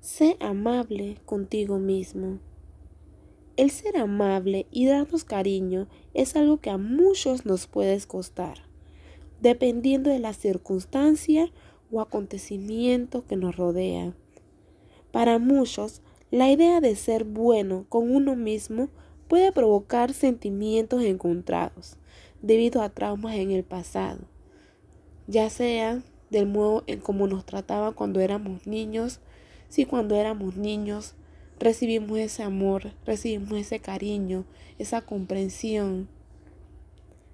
Sé amable contigo mismo. El ser amable y darnos cariño es algo que a muchos nos puede costar, dependiendo de la circunstancia o acontecimiento que nos rodea. Para muchos, la idea de ser bueno con uno mismo puede provocar sentimientos encontrados debido a traumas en el pasado, ya sea del modo en cómo nos trataban cuando éramos niños, si cuando éramos niños recibimos ese amor, recibimos ese cariño, esa comprensión,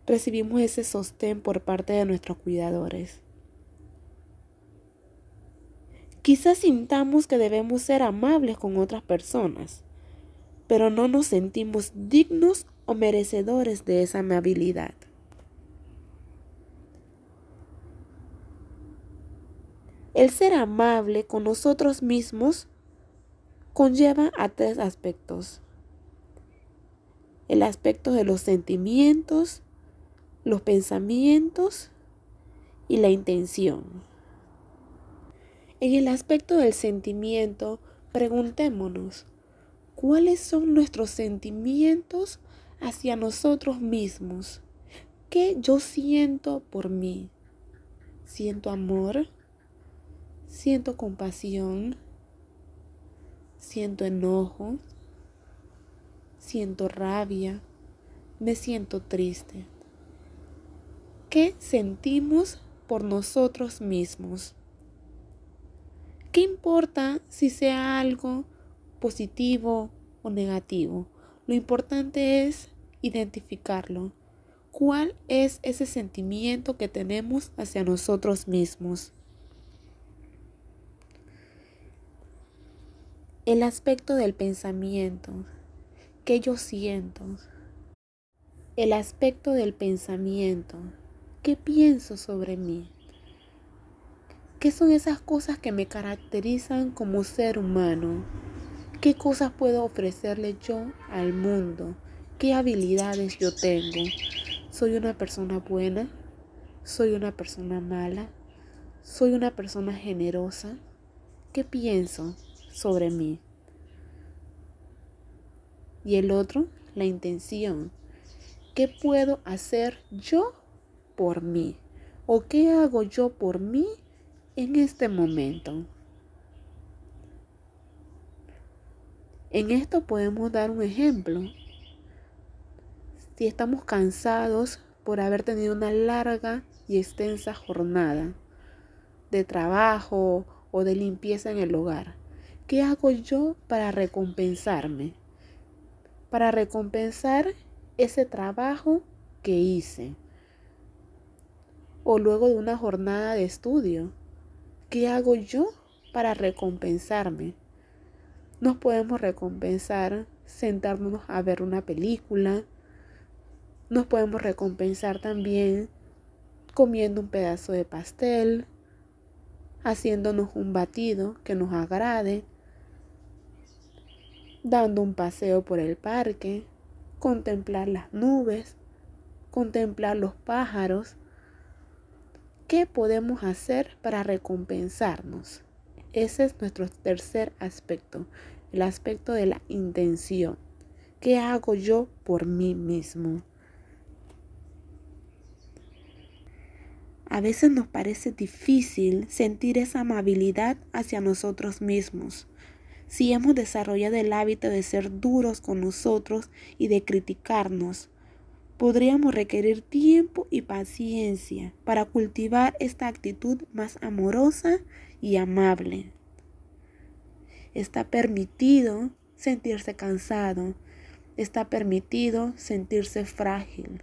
recibimos ese sostén por parte de nuestros cuidadores. Quizás sintamos que debemos ser amables con otras personas, pero no nos sentimos dignos o merecedores de esa amabilidad. El ser amable con nosotros mismos conlleva a tres aspectos. El aspecto de los sentimientos, los pensamientos y la intención. En el aspecto del sentimiento, preguntémonos, ¿cuáles son nuestros sentimientos hacia nosotros mismos? ¿Qué yo siento por mí? ¿Siento amor? ¿Siento compasión? ¿Siento enojo? ¿Siento rabia? ¿Me siento triste? ¿Qué sentimos por nosotros mismos? ¿Qué importa si sea algo positivo o negativo? Lo importante es identificarlo. ¿Cuál es ese sentimiento que tenemos hacia nosotros mismos? El aspecto del pensamiento. ¿Qué yo siento? El aspecto del pensamiento. ¿Qué pienso sobre mí? ¿Qué son esas cosas que me caracterizan como ser humano? ¿Qué cosas puedo ofrecerle yo al mundo? ¿Qué habilidades yo tengo? ¿Soy una persona buena? ¿Soy una persona mala? ¿Soy una persona generosa? ¿Qué pienso sobre mí? Y el otro, la intención. ¿Qué puedo hacer yo por mí? ¿O qué hago yo por mí en este momento. En esto podemos dar un ejemplo. Si estamos cansados por haber tenido una larga y extensa jornada de trabajo o de limpieza en el hogar, ¿qué hago yo para recompensarme? Para recompensar ese trabajo que hice. O luego de una jornada de estudio ¿Qué hago yo para recompensarme? Nos podemos recompensar sentándonos a ver una película. Nos podemos recompensar también comiendo un pedazo de pastel, haciéndonos un batido que nos agrade, dando un paseo por el parque, contemplar las nubes, contemplar los pájaros ¿Qué podemos hacer para recompensarnos? Ese es nuestro tercer aspecto, el aspecto de la intención. ¿Qué hago yo por mí mismo? A veces nos parece difícil sentir esa amabilidad hacia nosotros mismos. Si hemos desarrollado el hábito de ser duros con nosotros y de criticarnos, podríamos requerir tiempo y paciencia para cultivar esta actitud más amorosa y amable. Está permitido sentirse cansado, está permitido sentirse frágil,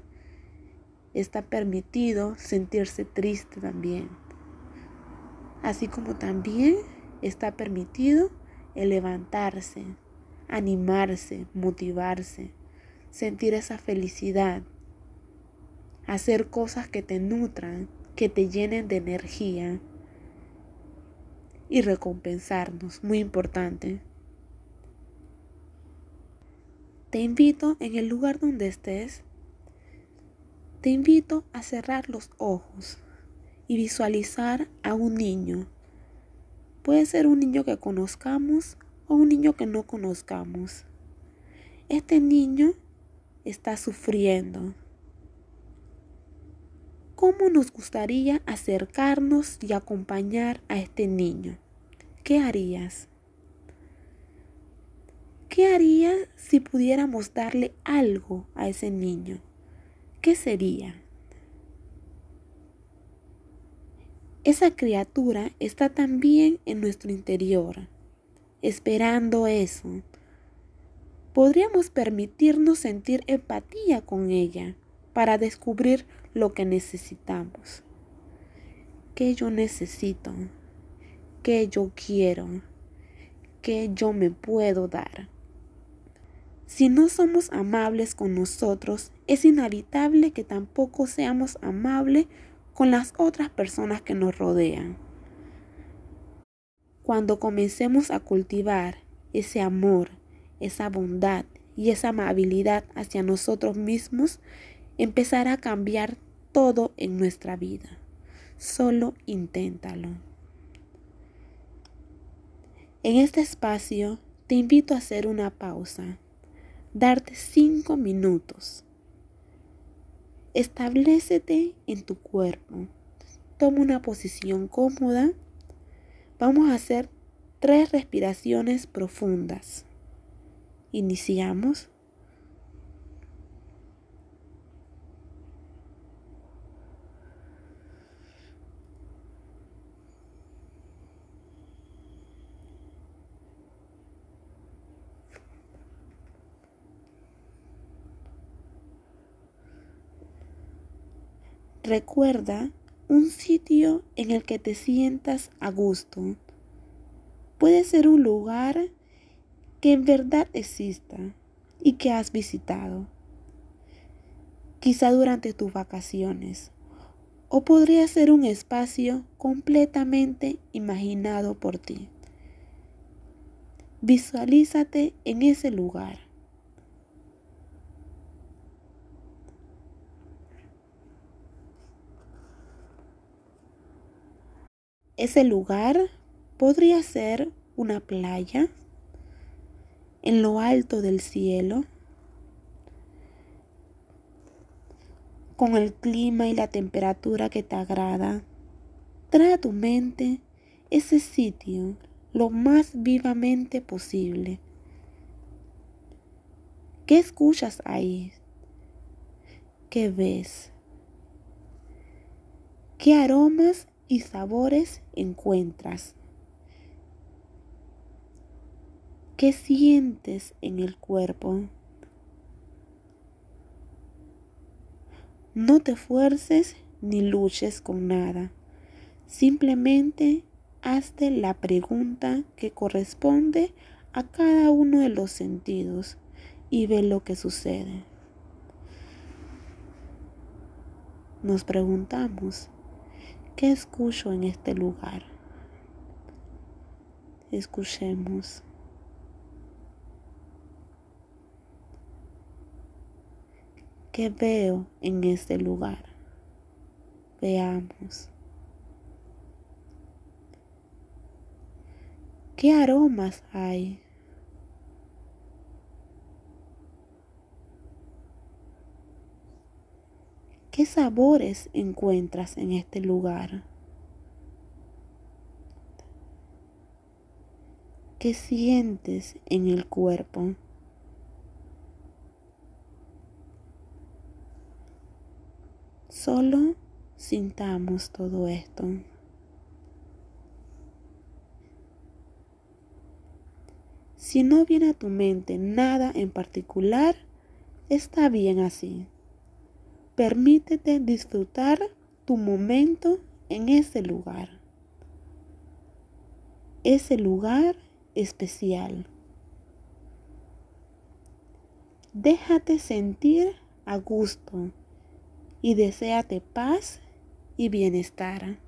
está permitido sentirse triste también, así como también está permitido el levantarse, animarse, motivarse sentir esa felicidad, hacer cosas que te nutran, que te llenen de energía y recompensarnos, muy importante. Te invito en el lugar donde estés, te invito a cerrar los ojos y visualizar a un niño, Puede ser un niño que conozcamos o un niño que no conozcamos. Este niño está sufriendo. ¿Cómo nos gustaría acercarnos y acompañar a este niño? ¿Qué harías? ¿Qué harías si pudiéramos darle algo a ese niño? ¿Qué sería? Esa criatura está también en nuestro interior, esperando eso. Podríamos permitirnos sentir empatía con ella para descubrir lo que necesitamos. ¿Qué yo necesito? ¿Qué yo quiero? ¿Qué yo me puedo dar? Si no somos amables con nosotros, es inevitable que tampoco seamos amables con las otras personas que nos rodean. Cuando comencemos a cultivar ese amor, esa bondad y esa amabilidad hacia nosotros mismos, empezará a cambiar todo en nuestra vida. Solo inténtalo. En este espacio te invito a hacer una pausa, darte cinco minutos Establecete en tu cuerpo. Toma una posición cómoda. Vamos a hacer tres respiraciones profundas. Iniciamos. Recuerda un sitio en el que te sientas a gusto. Puede ser un lugar que en verdad exista y que has visitado. Quizá durante tus vacaciones. O podría ser un espacio completamente imaginado por ti. Visualízate en ese lugar. Ese lugar podría ser una playa en lo alto del cielo, con el clima y la temperatura que te agrada. Trae a tu mente ese sitio lo más vivamente posible. ¿Qué escuchas ahí? ¿Qué ves? ¿Qué aromas y sabores encuentras? ¿Qué sientes en el cuerpo? No te fuerces ni luches con nada. Simplemente hazte la pregunta que corresponde a cada uno de los sentidos y ve lo que sucede. Nos preguntamos, ¿Qué escucho en este lugar? Escuchemos. ¿Qué veo en este lugar? Veamos. ¿Qué aromas hay? ¿Qué sabores encuentras en este lugar? ¿Qué sientes en el cuerpo? Solo sintamos todo esto. Si no viene a tu mente nada en particular, está bien así. Permítete disfrutar tu momento en ese lugar. Ese lugar especial. Déjate sentir a gusto y deséate paz y bienestar.